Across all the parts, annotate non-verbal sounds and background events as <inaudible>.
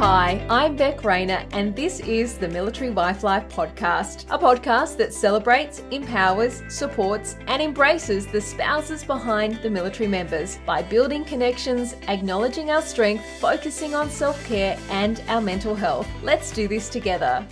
Hi, I'm Beck Rayner, and this is the Military Wife Life podcast, a podcast that celebrates, empowers, supports, and embraces the spouses behind the military members by building connections, acknowledging our strength, focusing on self care and our mental health. Let's do this together.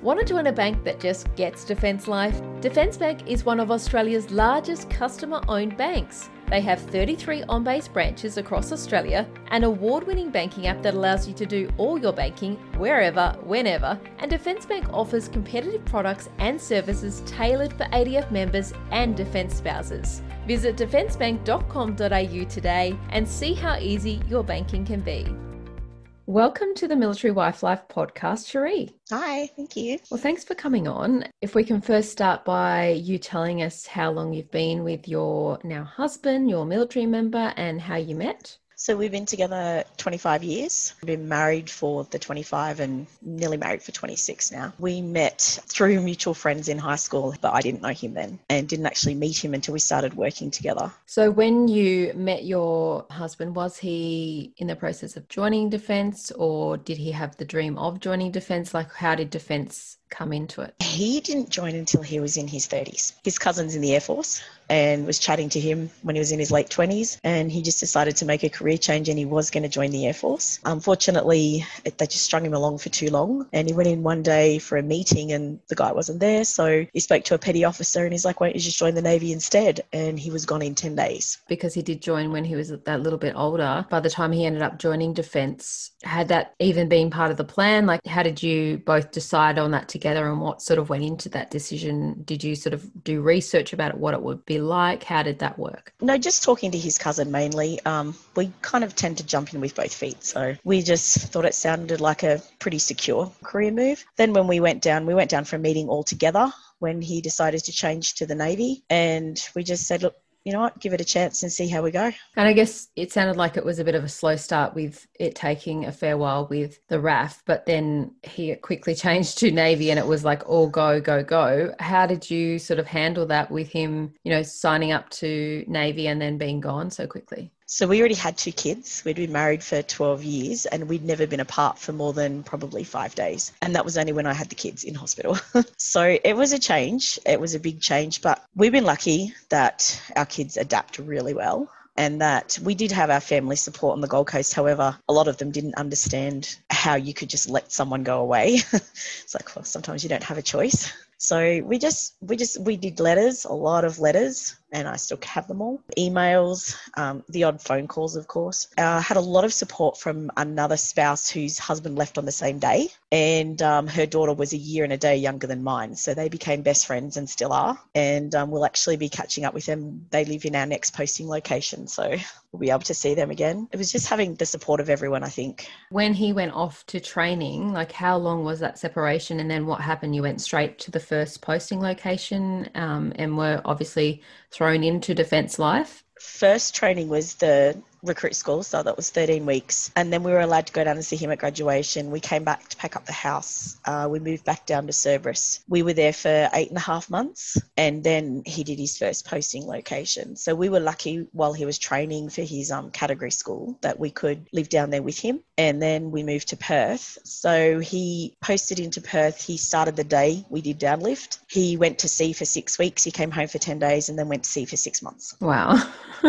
Want to join a bank that just gets Defence Life? Defence Bank is one of Australia's largest customer owned banks. They have 33 on base branches across Australia, an award winning banking app that allows you to do all your banking wherever, whenever, and Defence Bank offers competitive products and services tailored for ADF members and Defence spouses. Visit defencebank.com.au today and see how easy your banking can be. Welcome to the Military Wife Life podcast, Cherie. Hi, thank you. Well, thanks for coming on. If we can first start by you telling us how long you've been with your now husband, your military member, and how you met. So we've been together 25 years. We've been married for the 25 and nearly married for 26 now. We met through mutual friends in high school, but I didn't know him then and didn't actually meet him until we started working together. So when you met your husband, was he in the process of joining defence or did he have the dream of joining defence? Like how did defence come into it? He didn't join until he was in his 30s. His cousin's in the Air Force and was chatting to him when he was in his late 20s and he just decided to make a career change and he was going to join the Air Force. Unfortunately, it, they just strung him along for too long and he went in one day for a meeting and the guy wasn't there. So he spoke to a petty officer and he's like, why don't you just join the Navy instead? And he was gone in 10 days. Because he did join when he was that little bit older. By the time he ended up joining defence, had that even been part of the plan? Like, how did you both decide on that together? Together and what sort of went into that decision? Did you sort of do research about it, what it would be like? How did that work? No, just talking to his cousin mainly. Um, we kind of tend to jump in with both feet. So we just thought it sounded like a pretty secure career move. Then when we went down, we went down for a meeting all together when he decided to change to the Navy. And we just said, look, you know what, give it a chance and see how we go. And I guess it sounded like it was a bit of a slow start with it taking a fair while with the RAAF, but then he quickly <laughs> changed to Navy and it was like all go, go, go. How did you sort of handle that with him, you know, signing up to Navy and then being gone so quickly? So we already had two kids. We'd been married for 12 years and we'd never been apart for more than probably five days. And that was only when I had the kids in hospital. <laughs> so it was a change. It was a big change, but we've been lucky that our kids adapt really well and that we did have our family support on the Gold Coast. However, a lot of them didn't understand how you could just let someone go away. <laughs> it's like, well, sometimes you don't have a choice. So we just, we just, we did letters, a lot of letters and I still have them all. Emails, um, the odd phone calls, of course. I uh, had a lot of support from another spouse whose husband left on the same day, and um, her daughter was a year and a day younger than mine. So they became best friends and still are. And um, we'll actually be catching up with them. They live in our next posting location. So we'll be able to see them again. It was just having the support of everyone, I think. When he went off to training, like how long was that separation? And then what happened? You went straight to the first posting location um, and were obviously thrown into defence life? First training was the recruit school, so that was 13 weeks. And then we were allowed to go down and see him at graduation. We came back to pack up the house. Uh, we moved back down to Cerberus. We were there for eight and a half months, and then he did his first posting location. So we were lucky while he was training for his um, category school that we could live down there with him. And then we moved to Perth. So he posted into Perth. He started the day we did downlift. He went to sea for six weeks. He came home for 10 days and then went to sea for six months. Wow.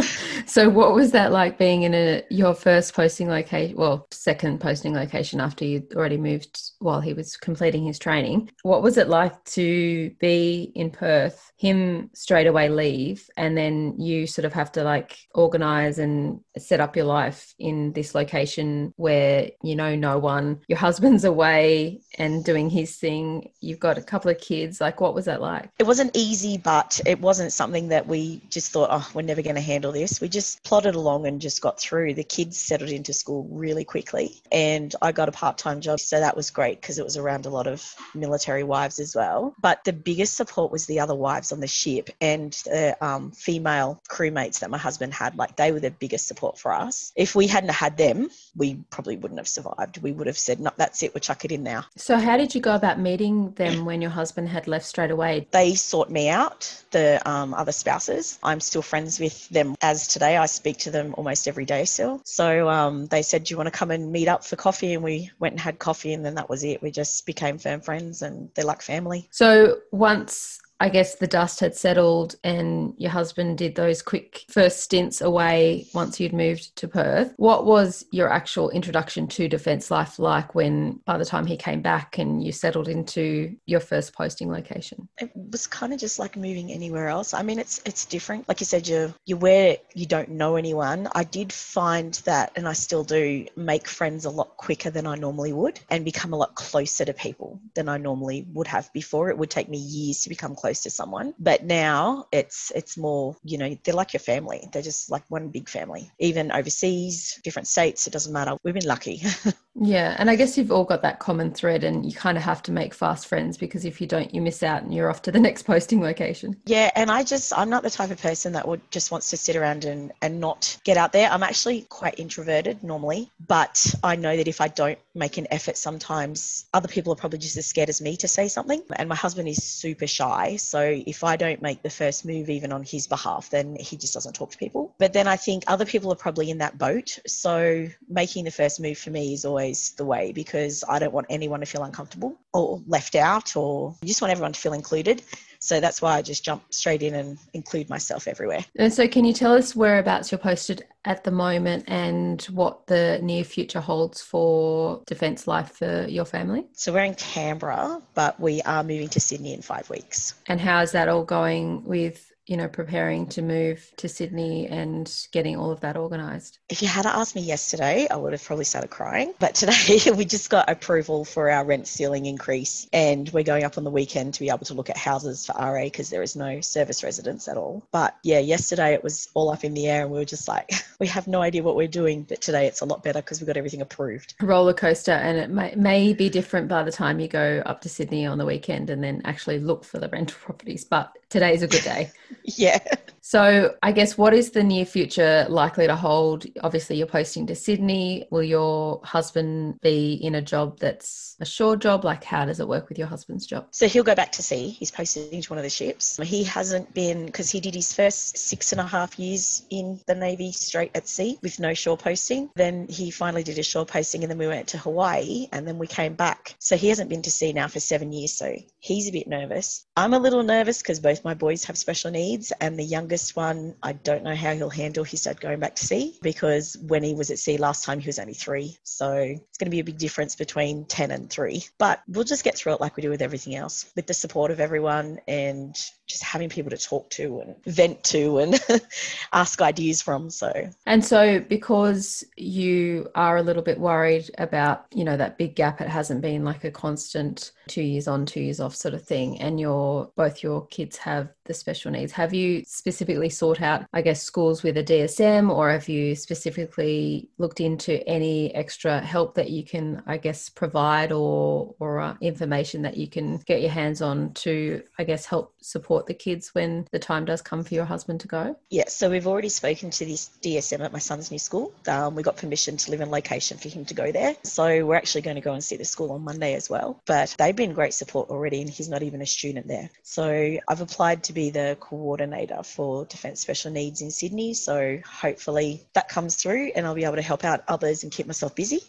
<laughs> so what was that like being in a your first posting location well second posting location after you'd already moved while he was completing his training what was it like to be in perth him straight away leave and then you sort of have to like organize and set up your life in this location where you know no one your husband's away and doing his thing you've got a couple of kids like what was that like? It wasn't easy but it wasn't something that we just thought oh we're never going to handle this. We just plodded along and just got through the kids settled into school really quickly and i got a part-time job so that was great because it was around a lot of military wives as well but the biggest support was the other wives on the ship and the um, female crewmates that my husband had. Like they were the biggest support for us. If we hadn't had them, we probably wouldn't have survived. We would have said, no, that's it, we'll chuck it in now. So, how did you go about meeting them when your husband had left straight away? They sought me out, the um, other spouses. I'm still friends with them as today. I speak to them almost almost every day still. So um, they said, Do you want to come and meet up for coffee? And we went and had coffee, and then that was it. We just became firm friends, and they're like family. So once I guess the dust had settled and your husband did those quick first stints away once you'd moved to Perth. What was your actual introduction to defence life like when by the time he came back and you settled into your first posting location? It was kind of just like moving anywhere else. I mean it's it's different. Like you said, you're you're where you don't know anyone. I did find that and I still do make friends a lot quicker than I normally would and become a lot closer to people than I normally would have before. It would take me years to become close close to someone. But now it's it's more, you know, they're like your family. They're just like one big family. Even overseas, different states, it doesn't matter. We've been lucky. <laughs> yeah, and I guess you've all got that common thread and you kind of have to make fast friends because if you don't you miss out and you're off to the <laughs> next posting location. Yeah, and I just I'm not the type of person that would just wants to sit around and and not get out there. I'm actually quite introverted normally, but I know that if I don't make an effort sometimes other people are probably just as scared as me to say something and my husband is super shy so if I don't make the first move, even on his behalf, then he just doesn't talk to people. But then I think other people are probably in that boat. So making the first move for me is always the way because I don't want anyone to feel uncomfortable or left out or I just want everyone to feel included. So that's why I just jump straight in and include myself everywhere. And so, can you tell us whereabouts you're posted at the moment and what the near future holds for Defence Life for your family? So, we're in Canberra, but we are moving to Sydney in five weeks. And how is that all going with you know, preparing to move to Sydney and getting all of that organised? If you had asked me yesterday, I would have probably started crying. But today <laughs> we just got approval for our rent ceiling increase and we're going up on the weekend to be able to look at houses for RA because there is no service residence at all. But yeah, yesterday it was all up in the air and we were just like, <laughs> we have no idea what we're doing. But today it's a lot better because we got everything approved. Roller coaster and it may, may be different by the time you go up to Sydney on the weekend and then actually look for the rental <laughs> properties. But today's a good day. <laughs> yeah. So, I guess what is the near future likely to hold? Obviously, you're posting to Sydney. Will your husband be in a job that's a shore job? Like, how does it work with your husband's job? So, he'll go back to sea. He's posting to one of the ships. He hasn't been, because he did his first six and a half years in the Navy straight at sea with no shore posting. Then he finally did a shore posting, and then we went to Hawaii, and then we came back. So, he hasn't been to sea now for seven years. So, he's a bit nervous. I'm a little nervous because both my boys have special needs, and the youngest one, I don't know how he'll handle his dad going back to sea because when he was at sea last time, he was only three. So it's going to be a big difference between 10 and three. But we'll just get through it like we do with everything else with the support of everyone and just having people to talk to and vent to and <laughs> ask ideas from. So, and so because you are a little bit worried about, you know, that big gap, it hasn't been like a constant two years on, two years off sort of thing, and your both your kids have the special needs. Have you specifically sought out, I guess, schools with a DSM, or have you specifically looked into any extra help that you can, I guess, provide or or uh, information that you can get your hands on to, I guess, help support the kids when the time does come for your husband to go? Yeah, so we've already spoken to this DSM at my son's new school. Um, we got permission to live in location for him to go there. So we're actually going to go and see the school on Monday as well. But they've been great support already, and he's not even a student there. So I've applied to to be the coordinator for Defence Special Needs in Sydney. So hopefully that comes through and I'll be able to help out others and keep myself busy.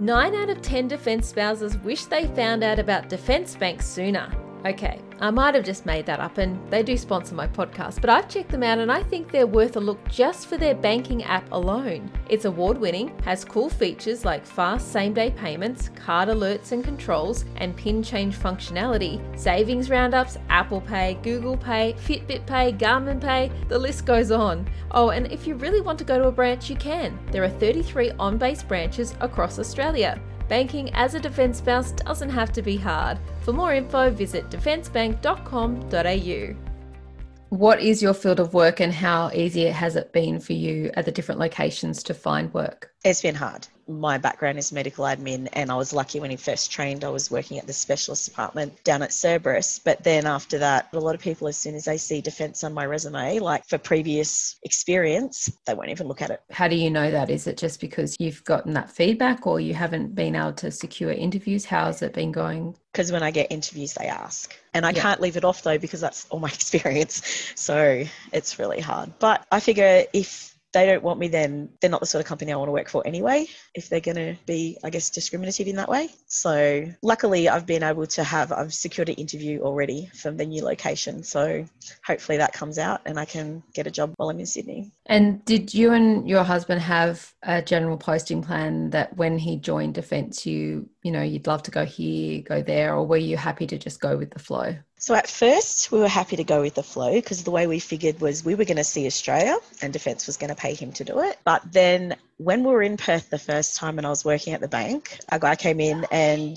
Nine out of 10 defence spouses wish they found out about Defence Bank sooner. Okay, I might have just made that up and they do sponsor my podcast, but I've checked them out and I think they're worth a look just for their banking app alone. It's award winning, has cool features like fast same day payments, card alerts and controls, and pin change functionality, savings roundups, Apple Pay, Google Pay, Fitbit Pay, Garmin Pay, the list goes on. Oh, and if you really want to go to a branch, you can. There are 33 on base branches across Australia. Banking as a defence spouse doesn't have to be hard. For more info, visit defencebank.com.au. What is your field of work and how easy has it been for you at the different locations to find work? It's been hard my background is medical admin, and I was lucky when he first trained, I was working at the specialist department down at Cerberus. But then after that, a lot of people, as soon as they see defence on my resume, like for previous experience, they won't even look at it. How do you know that? Is it just because you've gotten that feedback or you haven't been able to secure interviews? How's it been going? Because when I get interviews, they ask. And I yeah. can't leave it off though, because that's all my <laughs> experience. So it's really hard. But I figure if they don't want me, then they're not the sort of company I want to work for anyway, if they're going to be, I guess, discriminative in that way. So luckily, I've been able to have, I've secured an interview already from the new location. So hopefully that comes out and I can get a job while I'm in Sydney. And did you and your husband have a general posting plan that when he joined Defence, you, you know, you'd love to go here, go there, or were you happy to just go with the flow? So at first, we were happy to go with the flow because the way we figured was we were going to see Australia and Defence was going to pay him to do it. But then when we were in Perth the first time and I was working at the bank, a guy came in and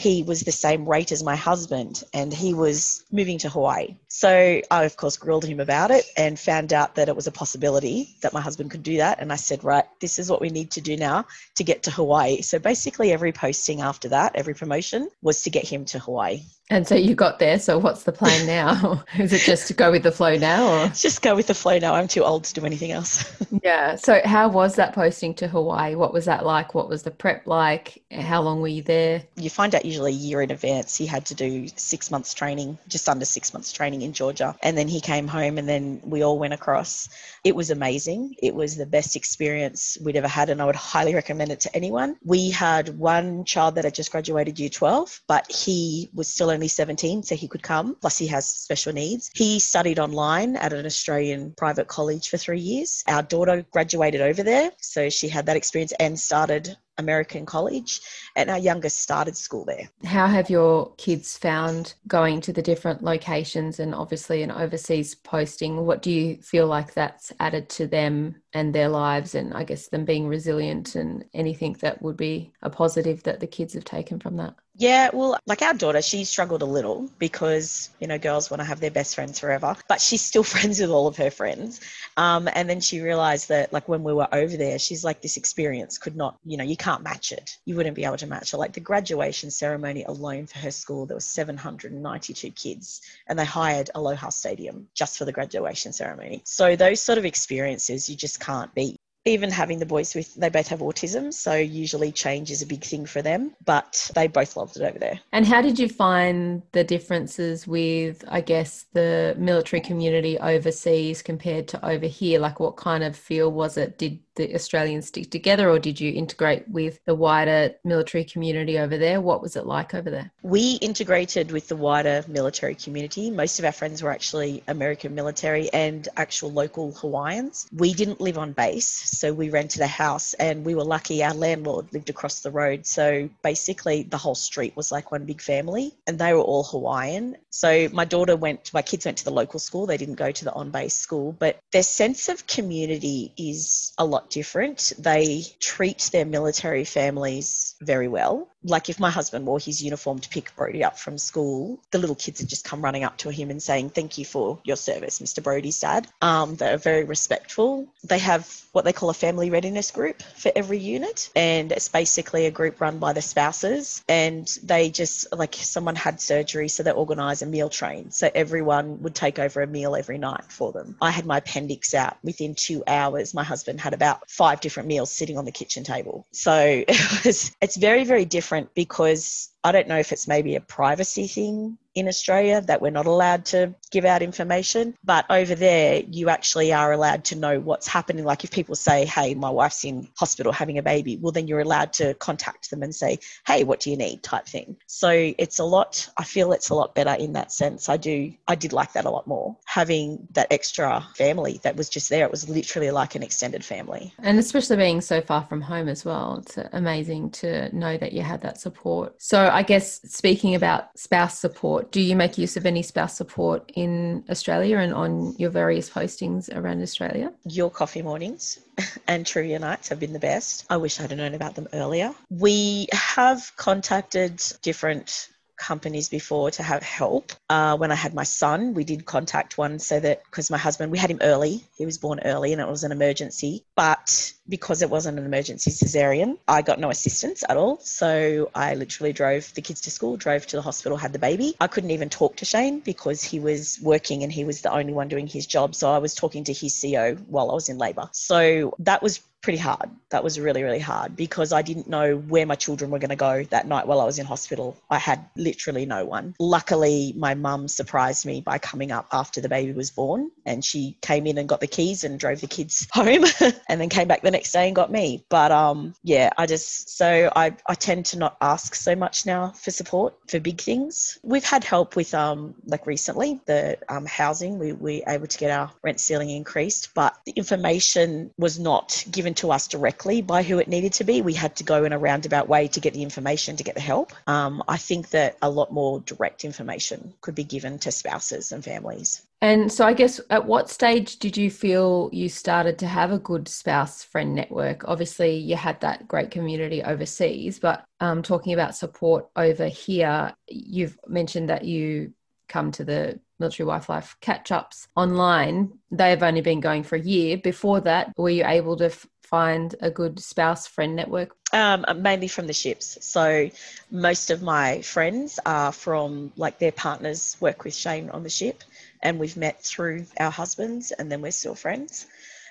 he was the same rate as my husband and he was moving to Hawaii. So I, of course, grilled him about it and found out that it was a possibility that my husband could do that. And I said, right, this is what we need to do now to get to Hawaii. So basically, every posting after that, every promotion was to get him to Hawaii. And so you got there. So what's the plan now? <laughs> Is it just to go with the flow now? Or? <laughs> Just go with the flow now. I'm too old to do anything else. <laughs> yeah. So how was that posting to Hawaii? What was that like? What was the prep like? How long were you there? You find out usually a year in advance. He had to do six months training, just under six months training in Georgia. And then he came home and then we all went across. It was amazing. It was the best experience we'd ever had. And I would highly recommend it to anyone. We had one child that had just graduated year 12, but he was still only 17, so he could come. Plus, he has special needs. He studied online at an Australian private college for three years. Our daughter graduated over there, so she had that experience and started American college, and our youngest started school there. How have your kids found going to the different locations and obviously an overseas posting? What do you feel like that's added to them and their lives, and I guess them being resilient and anything that would be a positive that the kids have taken from that? Yeah, well, like our daughter, she struggled a little because, you know, girls want to have their best friends forever, but she's still <laughs> friends with all of her friends. Um, and then she realized that, like, when we were over there, she's like, this experience could not, you know, you can't match it. You wouldn't be able to match it. Like, the graduation ceremony alone for her school, there was 792 kids, and they hired Aloha Stadium just for the graduation ceremony. So, those sort of experiences you just can't beat even having the boys with they both have autism so usually change is a big thing for them but they both loved it over there. And how did you find the differences with i guess the military community overseas compared to over here? Like what kind of feel was it? Did the Australians stick together, or did you integrate with the wider military community over there? What was it like over there? We integrated with the wider military community. Most of our friends were actually American military and actual local Hawaiians. We didn't live on base, so we rented a house, and we were lucky our landlord lived across the road. So basically, the whole street was like one big family, and they were all Hawaiian. So my daughter went, my kids went to the local school, they didn't go to the on base school, but their sense of community is a lot different. They treat their military families very well like if my husband wore his uniform to pick Brody up from school, the little kids would just come running up to him and saying, Thank you for your service, Mr. Brody's dad. Um, they're very respectful. They have what they call a family readiness group for every unit, and it's basically a group run by the spouses. And they just, like, someone had surgery, so they organise a meal train. So everyone would take over a meal every night for them. I had my appendix out within two hours. My husband had about five different meals sitting on the kitchen table. So <laughs> it was, it's very, very different different because I don't know if it's maybe a privacy thing in Australia that we're not allowed to give out information. But over there, you actually are allowed to know what's happening. Like if people say, hey, my wife's in hospital having a baby, well, then you're allowed to contact them and say, hey, what do you need type thing. So it's a lot, I feel it's a lot better in that sense. I do, I did like that a lot more. Having that extra family that was just there, it was literally like an extended family. And especially being so far from home as well, it's amazing to know that you had that support. So I guess speaking about spouse support, do you make use of any spouse support in Australia and on your various postings around Australia? Your coffee mornings <laughs> and trivia nights have been the best. I wish I'd known about them earlier. We have contacted different companies before to have help. Uh, when I had my son, we did contact one so that because my husband, we had him early, he was born early and it was an emergency. But because it wasn't an emergency cesarean, I got no assistance at all. So I literally drove the kids to school, drove to the hospital, had the baby. I couldn't even talk to Shane because he was working and he was the only one doing his job. So I was talking to his CO while I was in labour. So that was pretty hard. That was really, really hard because I didn't know where my children were going to go that night while I was in hospital. I had literally no one. Luckily, my mum surprised me by coming up after the baby was born and she came in and got the keys and drove the kids <laughs> home <laughs> and then came back the next day and got me. But um, yeah, I just, so I, I tend to not ask so much now for support for big things. We've had help with, um, like recently, the um, housing. We, we were able to get our rent ceiling increased, but the information was not given to us directly by who it needed to be. We had to go in a roundabout way to get the information to get the help. Um, I think that a lot more direct information could be given to spouses and families. And so, I guess, at what stage did you feel you started to have a good spouse friend network? Obviously, you had that great community overseas, but um, talking about support over here, you've mentioned that you come to the military wife life catch ups online. They have only been going for a year. Before that, were you able to f- find a good spouse friend network? Um, mainly from the ships. So most of my friends are from like their partners work with Shane on the ship and we've met through our husbands and then we're still friends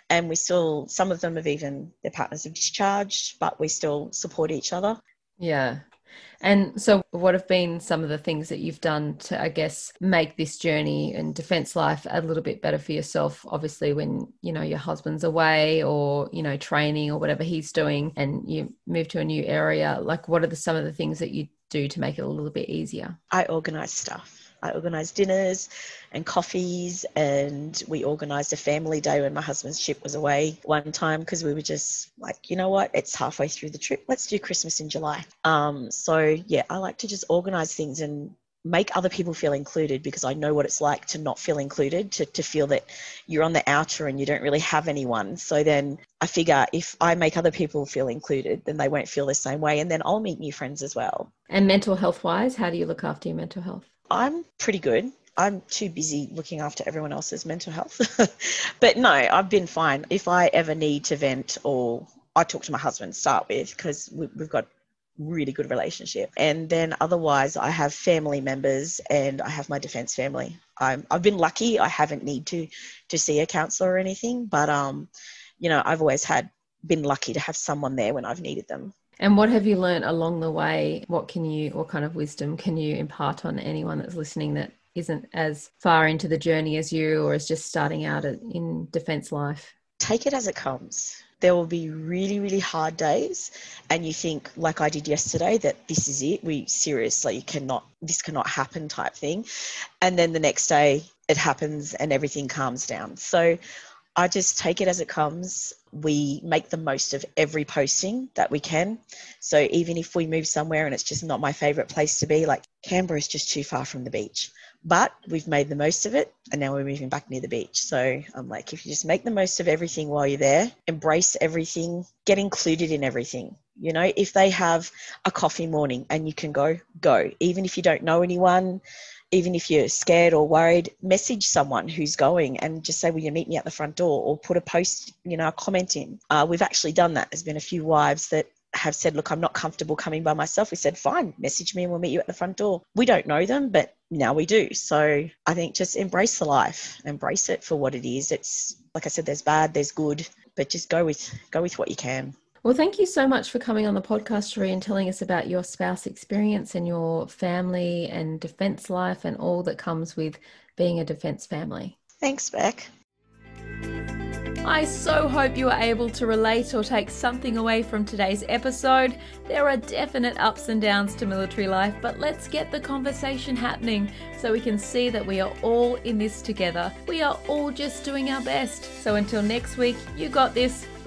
and we still some of them have even their partners have discharged but we still support each other yeah and so what have been some of the things that you've done to i guess make this journey and defense life a little bit better for yourself? Obviously when you know your husband's away or you know training or whatever he's doing and you move to a new area like what are the, some of the things that you do to make it a little bit easier? I organize stuff I organised dinners and coffees, and we organised a family day when my husband's ship was away one time because we were just like, you know what, it's halfway through the trip. Let's do Christmas in July. Um, so yeah, I like to just organise things and make other people feel included because I know what it's like to not feel included, to, to feel that you're on the outer and you don't really have anyone. So then I figure if I make other people feel included, then they won't feel the same way. And then I'll meet new friends as well. And mental health wise, how do you look after your mental health? I'm pretty good. I'm too busy looking after everyone else's mental health. <laughs> but no, I've been fine. If I ever need to vent or I talk to my husband start with because we, have got really good relationship. And then otherwise I have family members and I have my defense family. I'm, I've been lucky. I haven't need to, to see a counselor or anything, but, um, you know, I've always had been lucky to have someone there when I've needed them. And what have you learned along the way? What can you, what kind of wisdom can you impart on anyone that's listening that isn't as far into the journey as you or is just starting out in defense life? Take it as it comes. There will be really, really hard days, and you think, like I did yesterday, that this is it. We seriously cannot, this cannot happen, type thing. And then the next day, it happens and everything calms down. So I just take it as it comes. We make the most of every posting that we can. So even if we move somewhere and it's just not my favourite place to be, like Canberra is just too far from the beach. But we've made the most of it and now we're moving back near the beach. So I'm like, if you just make the most of everything while you're there, embrace everything, get included in everything. You know, if they have a coffee morning and you can go, go. Even if you don't know anyone, even if you're scared or worried, message someone who's going and just say, Will you meet me at the front door? Or put a post, you know, a comment in. Uh, we've actually done that. There's been a few wives that have said, Look, I'm not comfortable coming by myself. We said, Fine, message me and we'll meet you at the front door. We don't know them, but now we do. So I think just embrace the life, embrace it for what it is. It's like I said, there's bad, there's good, but just go with go with what you can. Well, thank you so much for coming on the podcast, Sheree, and telling us about your spouse experience and your family and defence life and all that comes with being a defence family. Thanks, Beck. I so hope you are able to relate or take something away from today's episode. There are definite ups and downs to military life, but let's get the conversation happening so we can see that we are all in this together. We are all just doing our best. So until next week, you got this.